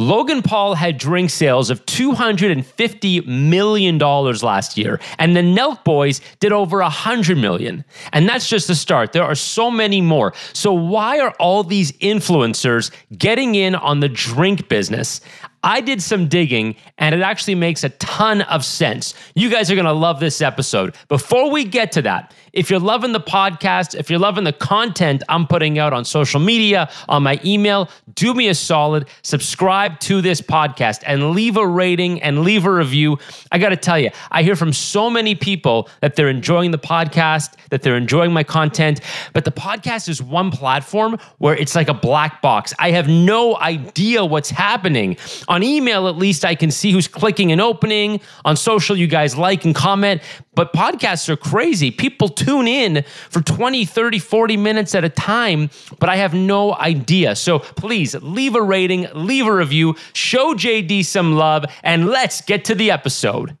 Logan Paul had drink sales of $250 million last year, and the Nelk Boys did over 100 million. And that's just the start. There are so many more. So, why are all these influencers getting in on the drink business? I did some digging and it actually makes a ton of sense. You guys are going to love this episode. Before we get to that, if you're loving the podcast, if you're loving the content I'm putting out on social media, on my email, do me a solid, subscribe to this podcast and leave a rating and leave a review. I got to tell you, I hear from so many people that they're enjoying the podcast, that they're enjoying my content, but the podcast is one platform where it's like a black box. I have no idea what's happening. On email, at least I can see who's clicking and opening. On social, you guys like and comment, but podcasts are crazy. People tune in for 20, 30, 40 minutes at a time, but I have no idea. So please leave a rating, leave a review, show JD some love, and let's get to the episode.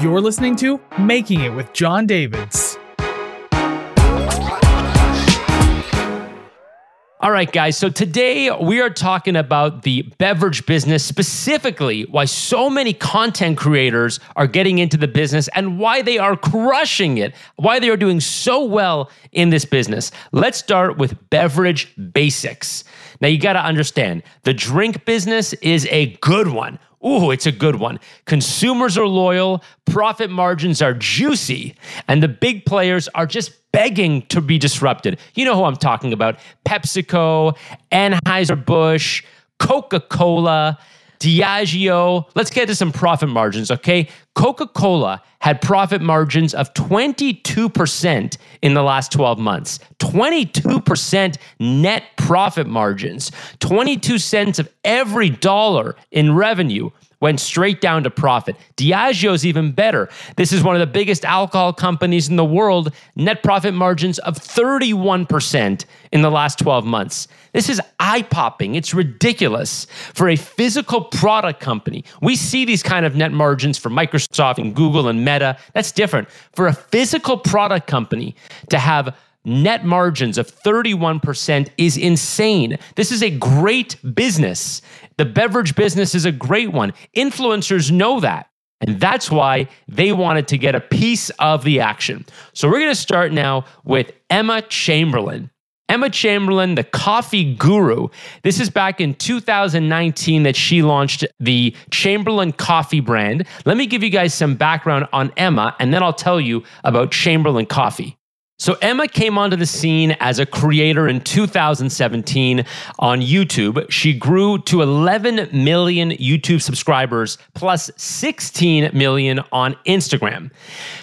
You're listening to Making It with Jon Davids. All right, guys. So today we are talking about the beverage business, specifically why so many content creators are getting into the business and why they are crushing it, why they are doing so well in this business. Let's start with beverage basics. Now, you got to understand the drink business is a good one. Ooh, it's a good one. Consumers are loyal, profit margins are juicy, and the big players are just begging to be disrupted. You know who I'm talking about PepsiCo, Anheuser-Busch, Coca Cola, Diageo. Let's get to some profit margins, okay? Coca Cola had profit margins of 22% in the last 12 months. 22% net profit margins. 22 cents of every dollar in revenue went straight down to profit. Diageo's even better. This is one of the biggest alcohol companies in the world, net profit margins of 31% in the last 12 months. This is eye popping. It's ridiculous for a physical product company. We see these kind of net margins for Microsoft and Google and Meta. That's different. For a physical product company to have net margins of 31% is insane. This is a great business. The beverage business is a great one. Influencers know that. And that's why they wanted to get a piece of the action. So we're going to start now with Emma Chamberlain. Emma Chamberlain, the coffee guru. This is back in 2019 that she launched the Chamberlain coffee brand. Let me give you guys some background on Emma, and then I'll tell you about Chamberlain coffee. So, Emma came onto the scene as a creator in 2017 on YouTube. She grew to 11 million YouTube subscribers plus 16 million on Instagram.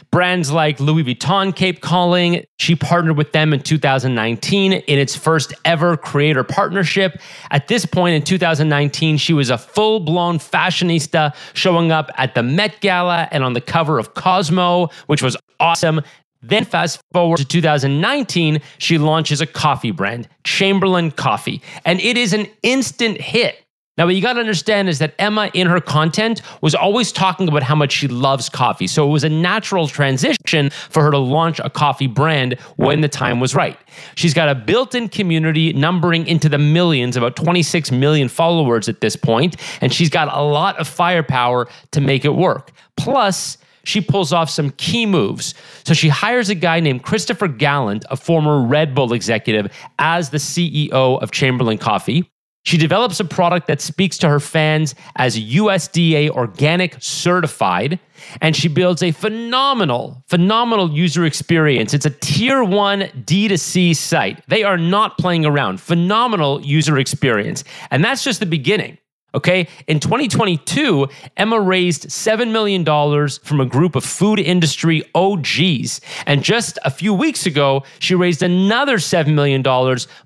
Brands like Louis Vuitton Cape Calling, she partnered with them in 2019 in its first ever creator partnership. At this point in 2019, she was a full blown fashionista showing up at the Met Gala and on the cover of Cosmo, which was awesome. Then, fast forward to 2019, she launches a coffee brand, Chamberlain Coffee, and it is an instant hit. Now, what you got to understand is that Emma, in her content, was always talking about how much she loves coffee. So it was a natural transition for her to launch a coffee brand when the time was right. She's got a built in community numbering into the millions, about 26 million followers at this point, and she's got a lot of firepower to make it work. Plus, she pulls off some key moves. So she hires a guy named Christopher Gallant, a former Red Bull executive, as the CEO of Chamberlain Coffee. She develops a product that speaks to her fans as USDA organic certified, and she builds a phenomenal, phenomenal user experience. It's a tier one D2C site. They are not playing around. Phenomenal user experience. And that's just the beginning. Okay. In 2022, Emma raised $7 million from a group of food industry OGs. And just a few weeks ago, she raised another $7 million,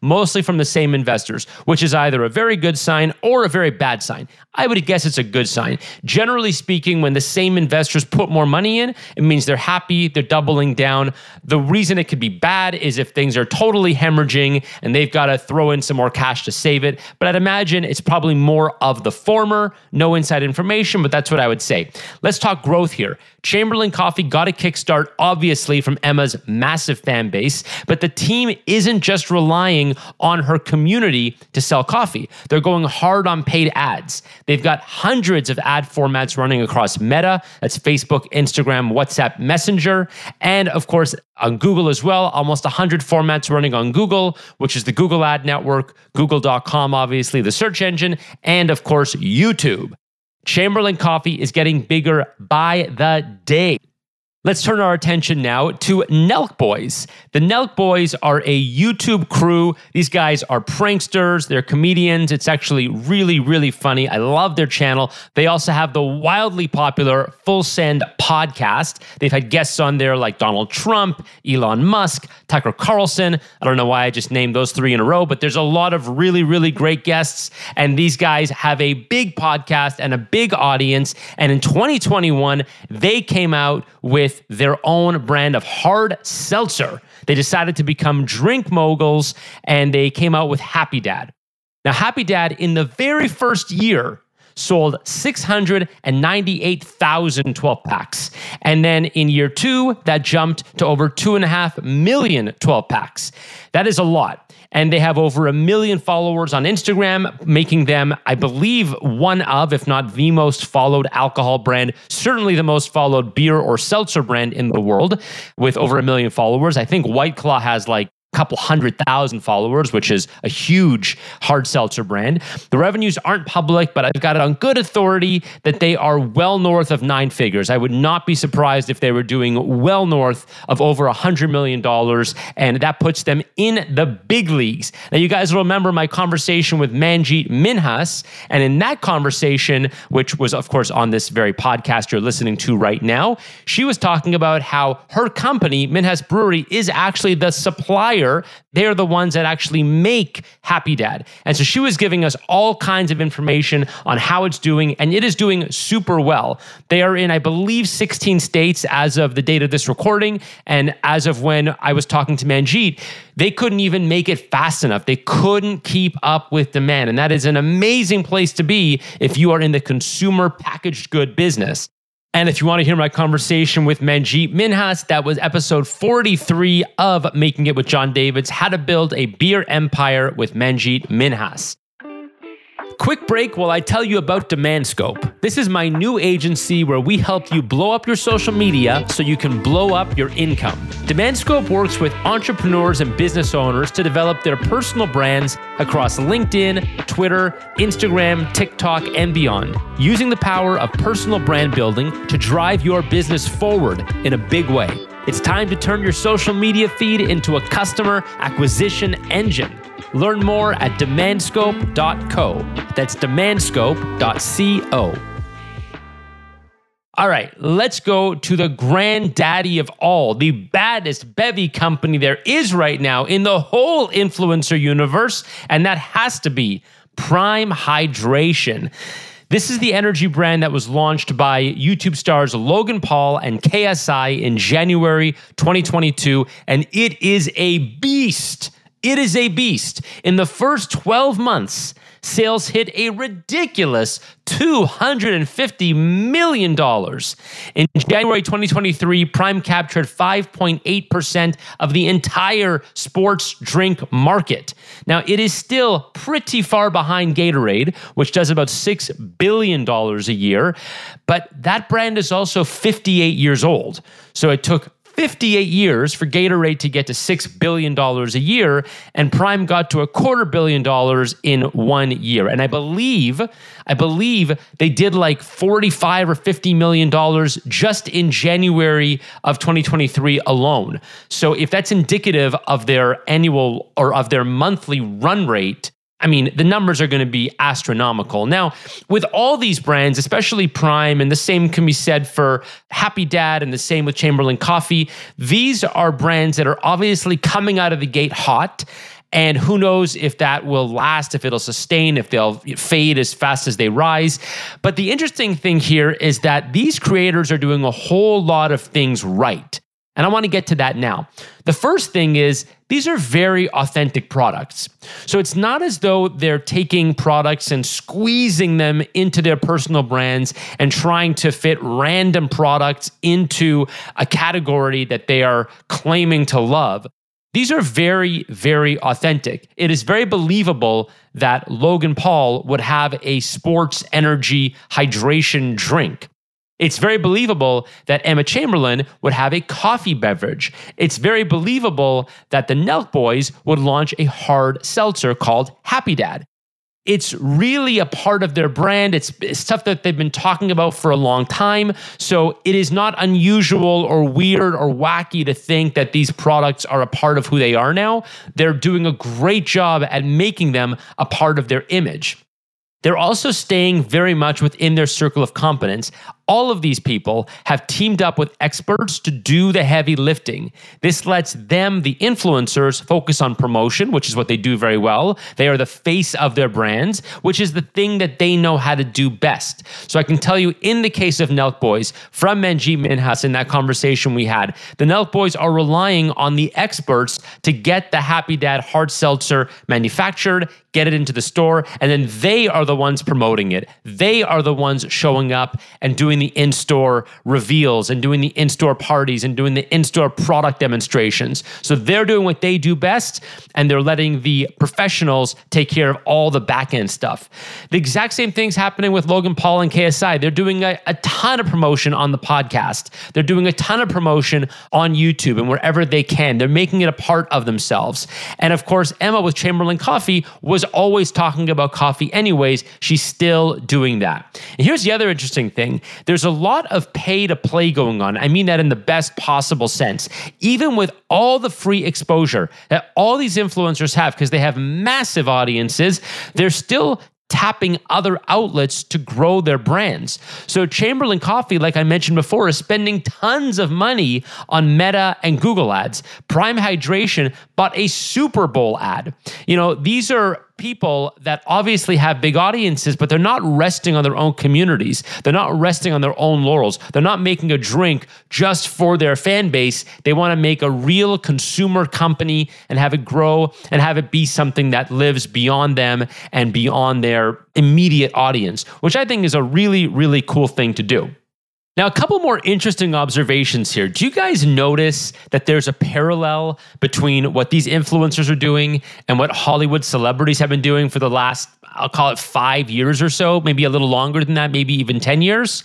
mostly from the same investors, which is either a very good sign or a very bad sign. I would guess it's a good sign. Generally speaking, when the same investors put more money in, it means they're happy, they're doubling down. The reason it could be bad is if things are totally hemorrhaging and they've got to throw in some more cash to save it. But I'd imagine it's probably more of of the former. No inside information, but that's what I would say. Let's talk growth here. Chamberlain Coffee got a kickstart, obviously, from Emma's massive fan base, but the team isn't just relying on her community to sell coffee. They're going hard on paid ads. They've got hundreds of ad formats running across Meta, that's Facebook, Instagram, WhatsApp, Messenger, and of course, on Google as well. Almost 100 formats running on Google, which is the Google Ad Network, Google.com, obviously, the search engine, and of course, YouTube. Chamberlain Coffee is getting bigger by the day. Let's turn our attention now to Nelk Boys. The Nelk Boys are a YouTube crew. These guys are pranksters, they're comedians. It's actually really, really funny. I love their channel. They also have the wildly popular Full Send podcast. They've had guests on there like Donald Trump, Elon Musk, Tucker Carlson. I don't know why I just named those three in a row, but there's a lot of really, really great guests. And these guys have a big podcast and a big audience. And in 2021, they came out with their own brand of hard seltzer. They decided to become drink moguls and they came out with Happy Dad. Now, Happy Dad, in the very first year, sold 698,000 12 packs. And then in year two, that jumped to over two and a half million 12 packs. That is a lot and they have over a million followers on Instagram, making them, I believe, one of, if not the most followed alcohol brand, certainly the most followed beer or seltzer brand in the world, with over a million followers. I think White Claw has like couple hundred thousand followers, which is a huge hard seltzer brand. The revenues aren't public, but I've got it on good authority that they are well north of nine figures. I would not be surprised if they were doing well north of over a $100 million, and that puts them in the big leagues. Now, you guys remember my conversation with Manjit Minhas, and in that conversation, which was, of course, on this very podcast you're listening to right now, she was talking about how her company, Minhas Brewery, is actually the supplier they're the ones that actually make Happy Dad. And so she was giving us all kinds of information on how it's doing, and it is doing super well. They are in, I believe, 16 states as of the date of this recording. And as of when I was talking to Manjit, they couldn't even make it fast enough. They couldn't keep up with demand. And that is an amazing place to be if you are in the consumer packaged good business. And if you want to hear my conversation with Manjit Minhas, that was episode 43 of Making It with Jon Davids How to Build a Beer Empire with Manjit Minhas. Quick break while I tell you about DemandScope. This is my new agency where we help you blow up your social media so you can blow up your income. DemandScope works with entrepreneurs and business owners to develop their personal brands across LinkedIn, Twitter, Instagram, TikTok, and beyond, using the power of personal brand building to drive your business forward in a big way. It's time to turn your social media feed into a customer acquisition engine. Learn more at demandscope.co. That's demandscope.co. All right, let's go to the granddaddy of all, the baddest bevy company there is right now in the whole influencer universe, and that has to be Prime Hydration. This is the energy brand that was launched by YouTube stars Logan Paul and KSI in January 2022, and it is a beast. It is a beast. In the first 12 months, sales hit a ridiculous $250 million. In January 2023, Prime captured 5.8% of the entire sports drink market. Now, it is still pretty far behind Gatorade, which does about $6 billion a year, but that brand is also 58 years old. So it took 58 years for Gatorade to get to $6 billion a year, and Prime got to a quarter billion dollars in one year. And I believe, I believe they did like 45 or 50 million dollars just in January of 2023 alone. So if that's indicative of their annual or of their monthly run rate, I mean, the numbers are going to be astronomical. Now, with all these brands, especially Prime, and the same can be said for Happy Dad and the same with Chamberlain Coffee, these are brands that are obviously coming out of the gate hot. And who knows if that will last, if it'll sustain, if they'll fade as fast as they rise. But the interesting thing here is that these creators are doing a whole lot of things right. And I want to get to that now. The first thing is these are very authentic products. So it's not as though they're taking products and squeezing them into their personal brands and trying to fit random products into a category that they are claiming to love. These are very, very authentic. It is very believable that Logan Paul would have a sports energy hydration drink. It's very believable that Emma Chamberlain would have a coffee beverage. It's very believable that the Nelk Boys would launch a hard seltzer called Happy Dad it's really a part of their brand. It's, it's, stuff that they've been talking about for a long time. So it is not unusual or weird or wacky to think that these products are a part of who they are now. They're doing a great job at making them a part of their image. They're also staying very much within their circle of competence. All of these people have teamed up with experts to do the heavy lifting. This lets them, the influencers, focus on promotion, which is what they do very well. They are the face of their brands, which is the thing that they know how to do best. So I can tell you, in the case of Nelk Boys, from Manjit Minhas in that conversation we had, the Nelk Boys are relying on the experts to get the Happy Dad hard seltzer manufactured, get it into the store, and then they are the ones promoting it. They are the ones showing up and doing doing the in store reveals and doing the in store parties and doing the in store product demonstrations. So they're doing what they do best and they're letting the professionals take care of all the back end stuff. The exact same thing's happening with Logan Paul and KSI. They're doing a, a ton of promotion on the podcast, they're doing a ton of promotion on YouTube and wherever they can. They're making it a part of themselves. And of course, Emma with Chamberlain Coffee was always talking about coffee, anyways. She's still doing that. And here's the other interesting thing there's a lot of pay to play going on. I mean that in the best possible sense. Even with all the free exposure that all these influencers have, because they have massive audiences, they're still tapping other outlets to grow their brands. So Chamberlain Coffee, like I mentioned before, is spending tons of money on Meta and Google ads. Prime Hydration bought a Super Bowl ad. You know, these are people that obviously have big audiences, but they're not resting on their own communities. They're not resting on their own laurels. They're not making a drink just for their fan base. They want to make a real consumer company and have it grow and have it be something that lives beyond them and beyond their immediate audience, which I think is a really, really cool thing to do. Now, a couple more interesting observations here. Do you guys notice that there's a parallel between what these influencers are doing and what Hollywood celebrities have been doing for the last, I'll call it five years or so, maybe a little longer than that, maybe even 10 years?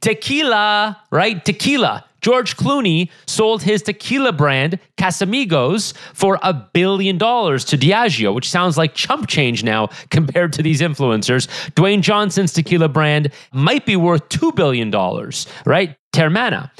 Tequila, right? Tequila. George Clooney sold his tequila brand, Casamigos, for a billion dollars to Diageo, which sounds like chump change now compared to these influencers. Dwayne Johnson's tequila brand might be worth $2 billion, right? Teremana.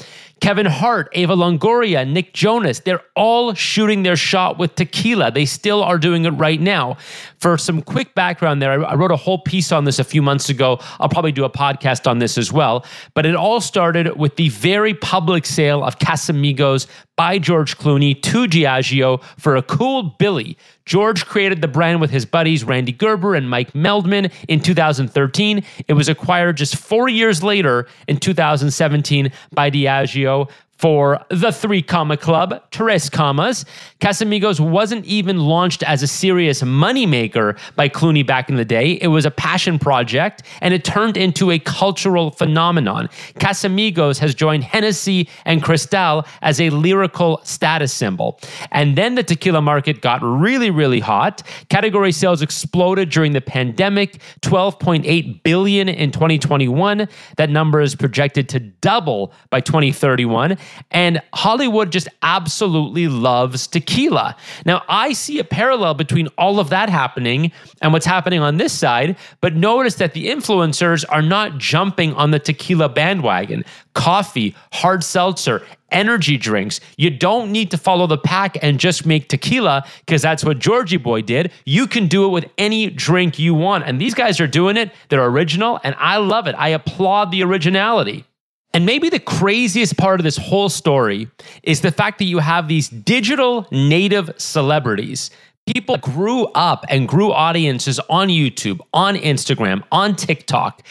Kevin Hart, Eva Longoria, Nick Jonas, they're all shooting their shot with tequila. They still are doing it right now. For some quick background there, I wrote a whole piece on this a few months ago. I'll probably do a podcast on this as well. But it all started with the very public sale of Casamigos by George Clooney to Diageo for a cool Billy. George created the brand with his buddies Randy Gerber and Mike Meldman in 2013. It was acquired just four years later in 2017 by Diageo for the Three Comma Club, Tres Commas. Casamigos wasn't even launched as a serious moneymaker by Clooney back in the day. It was a passion project and it turned into a cultural phenomenon. Casamigos has joined Hennessy and Cristal as a lyrical status symbol. And then the tequila market got really, really hot. Category sales exploded during the pandemic, 12.8 billion in 2021. That number is projected to double by 2031. And Hollywood just absolutely loves tequila. Now, I see a parallel between all of that happening and what's happening on this side, but notice that the influencers are not jumping on the tequila bandwagon. Coffee, hard seltzer, energy drinks. You don't need to follow the pack and just make tequila because that's what Georgie Boy did. You can do it with any drink you want. And these guys are doing it. They're original, and I love it. I applaud the originality. And maybe the craziest part of this whole story is the fact that you have these digital native celebrities. People grew up and grew audiences on YouTube, on Instagram, on TikTok,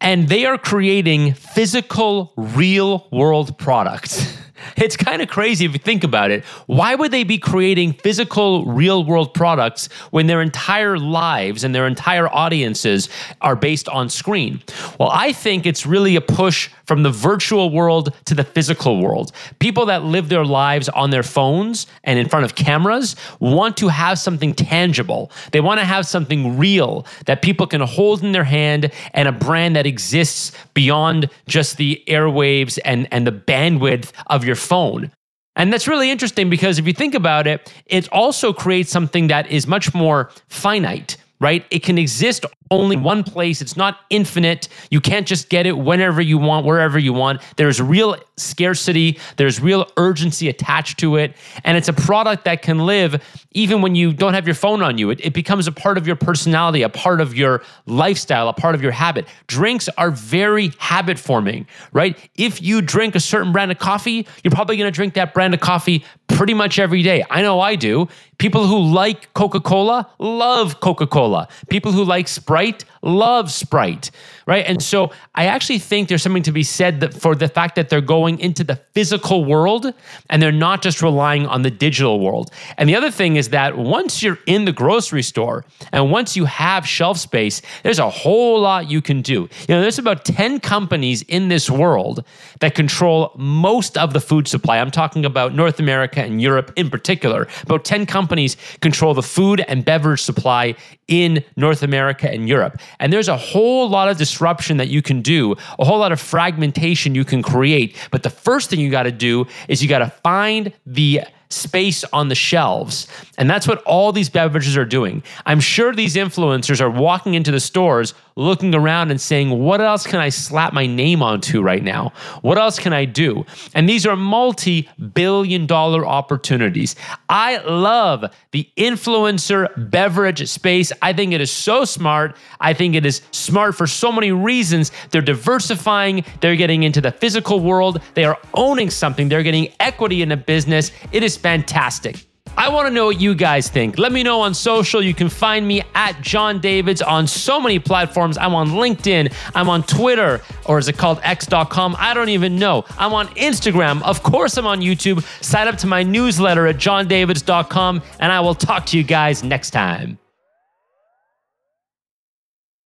and they are creating physical, real world products. It's kind of crazy if you think about it. Why would they be creating physical, real world products when their entire lives and their entire audiences are based on screen? Well, I think it's really a push from the virtual world to the physical world. People that live their lives on their phones and in front of cameras want to have something tangible. They want to have something real that people can hold in their hand and a brand that exists beyond just the airwaves and, and the bandwidth of your phone. And that's really interesting because if you think about it, it also creates something that is much more finite right? It can exist only one place. It's not infinite. You can't just get it whenever you want, wherever you want. There's real scarcity, there's real urgency attached to it. And it's a product that can live even when you don't have your phone on you. It, it becomes a part of your personality, a part of your lifestyle, a part of your habit. Drinks are very habit forming, right? If you drink a certain brand of coffee, you're probably going to drink that brand of coffee pretty much every day. I know I do. People who like Coca Cola love Coca Cola. People who like Sprite love Sprite, right? And so I actually think there's something to be said that for the fact that they're going into the physical world and they're not just relying on the digital world. And the other thing is that once you're in the grocery store and once you have shelf space, there's a whole lot you can do. You know, there's about 10 companies in this world that control most of the food supply. I'm talking about North America and Europe in particular. About 10 companies control the food and beverage supply in North America and Europe. And there's a whole lot of disruption that you can do, a whole lot of fragmentation you can create. But the first thing you got to do is you got to find the space on the shelves. And that's what all these beverages are doing. I'm sure these influencers are walking into the stores looking around and saying, What else can I slap my name onto right now? What else can I do? And these are multi billion dollar opportunities. I love the influencer beverage space. I think it is so smart. I think it is smart for so many reasons. They're diversifying, they're getting into the physical world, they are owning something, they're getting equity in a business. It is fantastic. I want to know what you guys think. Let me know on social. You can find me at Jon Davids on so many platforms. I'm on LinkedIn, I'm on Twitter, or is it called X.com? I don't even know. I'm on Instagram. Of course, I'm on YouTube. Sign up to my newsletter at jondavids.com, and I will talk to you guys next time.